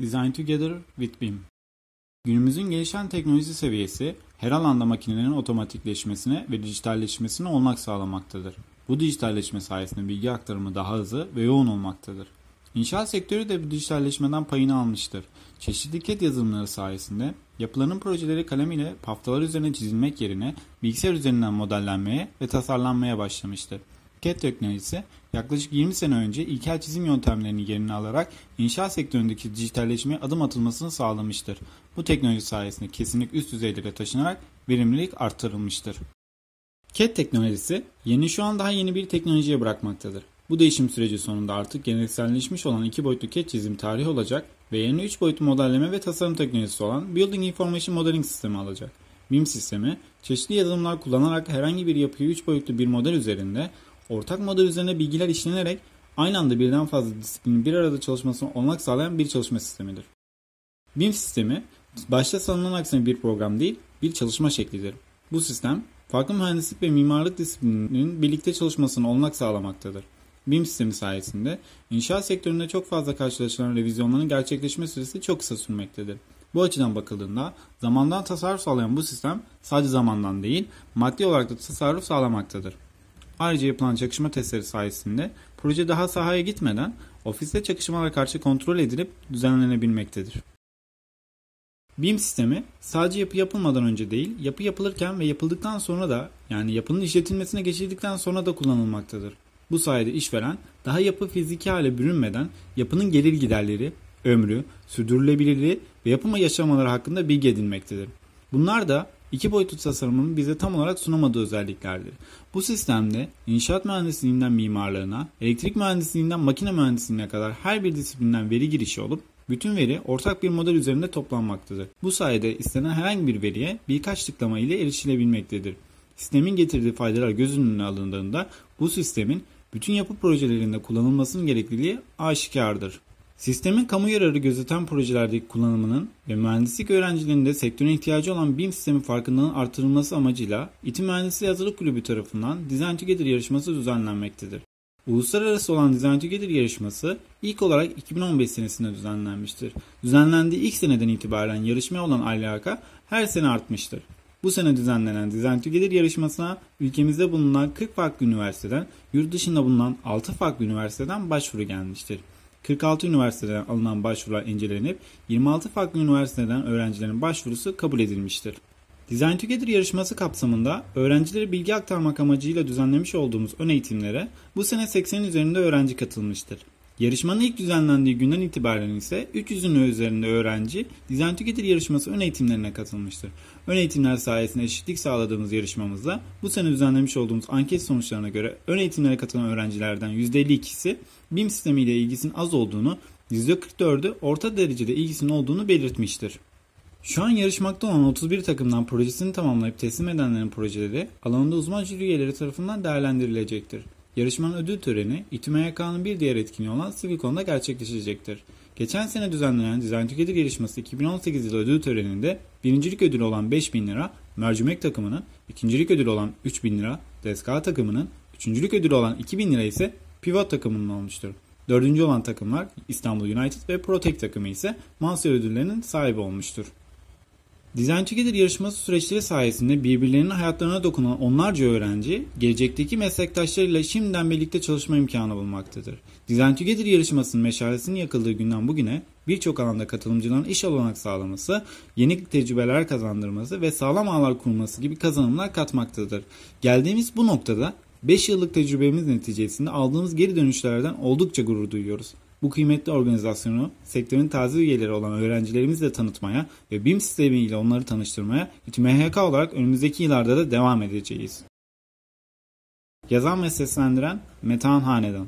Design Together with BIM Günümüzün gelişen teknoloji seviyesi her alanda makinelerin otomatikleşmesine ve dijitalleşmesine olmak sağlamaktadır. Bu dijitalleşme sayesinde bilgi aktarımı daha hızlı ve yoğun olmaktadır. İnşaat sektörü de bu dijitalleşmeden payını almıştır. Çeşitli CAD yazılımları sayesinde yapılanın projeleri kalem ile paftalar üzerine çizilmek yerine bilgisayar üzerinden modellenmeye ve tasarlanmaya başlamıştır. CAD teknolojisi yaklaşık 20 sene önce ilkel çizim yöntemlerini yerine alarak inşaat sektöründeki dijitalleşmeye adım atılmasını sağlamıştır. Bu teknoloji sayesinde kesinlik üst düzeylere taşınarak verimlilik arttırılmıştır. CAD teknolojisi yeni şu an daha yeni bir teknolojiye bırakmaktadır. Bu değişim süreci sonunda artık gelenekselleşmiş olan iki boyutlu CAD çizim tarihi olacak ve yeni üç boyutlu modelleme ve tasarım teknolojisi olan Building Information Modeling sistemi alacak. BIM sistemi çeşitli yazılımlar kullanarak herhangi bir yapıyı üç boyutlu bir model üzerinde ortak model üzerine bilgiler işlenerek aynı anda birden fazla disiplinin bir arada çalışmasını olmak sağlayan bir çalışma sistemidir. BIM sistemi başta sanılan aksine bir program değil, bir çalışma şeklidir. Bu sistem farklı mühendislik ve mimarlık disiplininin birlikte çalışmasını olmak sağlamaktadır. BIM sistemi sayesinde inşaat sektöründe çok fazla karşılaşılan revizyonların gerçekleşme süresi çok kısa sürmektedir. Bu açıdan bakıldığında zamandan tasarruf sağlayan bu sistem sadece zamandan değil maddi olarak da tasarruf sağlamaktadır. Ayrıca yapılan çakışma testleri sayesinde proje daha sahaya gitmeden ofiste çakışmalara karşı kontrol edilip düzenlenebilmektedir. BIM sistemi sadece yapı yapılmadan önce değil, yapı yapılırken ve yapıldıktan sonra da yani yapının işletilmesine geçildikten sonra da kullanılmaktadır. Bu sayede işveren daha yapı fiziki hale bürünmeden yapının gelir giderleri, ömrü, sürdürülebilirliği ve yapıma yaşamaları hakkında bilgi edinmektedir. Bunlar da iki boyutlu tasarımın bize tam olarak sunamadığı özelliklerdir. Bu sistemde inşaat mühendisliğinden mimarlığına, elektrik mühendisliğinden makine mühendisliğine kadar her bir disiplinden veri girişi olup bütün veri ortak bir model üzerinde toplanmaktadır. Bu sayede istenen herhangi bir veriye birkaç tıklama ile erişilebilmektedir. Sistemin getirdiği faydalar göz önüne alındığında bu sistemin bütün yapı projelerinde kullanılmasının gerekliliği aşikardır. Sistemin kamu yararı gözeten projelerdeki kullanımının ve mühendislik öğrencilerinde sektörün ihtiyacı olan BIM sistemi farkındalığının artırılması amacıyla İTÜ Mühendisliği Hazırlık Kulübü tarafından Design Together yarışması düzenlenmektedir. Uluslararası olan Design Together yarışması ilk olarak 2015 senesinde düzenlenmiştir. Düzenlendiği ilk seneden itibaren yarışmaya olan alaka her sene artmıştır. Bu sene düzenlenen Design Together yarışmasına ülkemizde bulunan 40 farklı üniversiteden, yurt dışında bulunan 6 farklı üniversiteden başvuru gelmiştir. 46 üniversiteden alınan başvurular incelenip 26 farklı üniversiteden öğrencilerin başvurusu kabul edilmiştir. Design Together yarışması kapsamında öğrencilere bilgi aktarmak amacıyla düzenlemiş olduğumuz ön eğitimlere bu sene 80'in üzerinde öğrenci katılmıştır. Yarışmanın ilk düzenlendiği günden itibaren ise 300'ün üzerinde öğrenci Design Together yarışması ön eğitimlerine katılmıştır. Ön eğitimler sayesinde eşitlik sağladığımız yarışmamızda bu sene düzenlemiş olduğumuz anket sonuçlarına göre ön eğitimlere katılan öğrencilerden %52'si BIM sistemiyle ilgisinin az olduğunu, %44'ü orta derecede ilgisinin olduğunu belirtmiştir. Şu an yarışmakta olan 31 takımdan projesini tamamlayıp teslim edenlerin projeleri alanında uzman jüri üyeleri tarafından değerlendirilecektir. Yarışmanın ödül töreni İTÜMYK'nın bir diğer etkinliği olan Sivikon'da gerçekleşecektir. Geçen sene düzenlenen Design Together yarışması 2018 yılı ödül töreninde birincilik ödülü olan 5000 lira, mercimek takımının, ikincilik ödülü olan 3000 lira, DSK takımının, üçüncülük ödülü olan 2000 lira ise Pivot takımının olmuştur. Dördüncü olan takımlar İstanbul United ve Protect takımı ise Mansur ödüllerinin sahibi olmuştur. Design Together yarışması süreçleri sayesinde birbirlerinin hayatlarına dokunan onlarca öğrenci, gelecekteki meslektaşlarıyla şimdiden birlikte çalışma imkanı bulmaktadır. Design Together yarışmasının meşalesinin yakıldığı günden bugüne birçok alanda katılımcıların iş olanak sağlaması, yeni tecrübeler kazandırması ve sağlam ağlar kurması gibi kazanımlar katmaktadır. Geldiğimiz bu noktada 5 yıllık tecrübemiz neticesinde aldığımız geri dönüşlerden oldukça gurur duyuyoruz. Bu kıymetli organizasyonu sektörün taze üyeleri olan öğrencilerimizle tanıtmaya ve BIM sistemiyle onları tanıştırmaya MHK olarak önümüzdeki yıllarda da devam edeceğiz. Yazan ve seslendiren Metehan Hanedan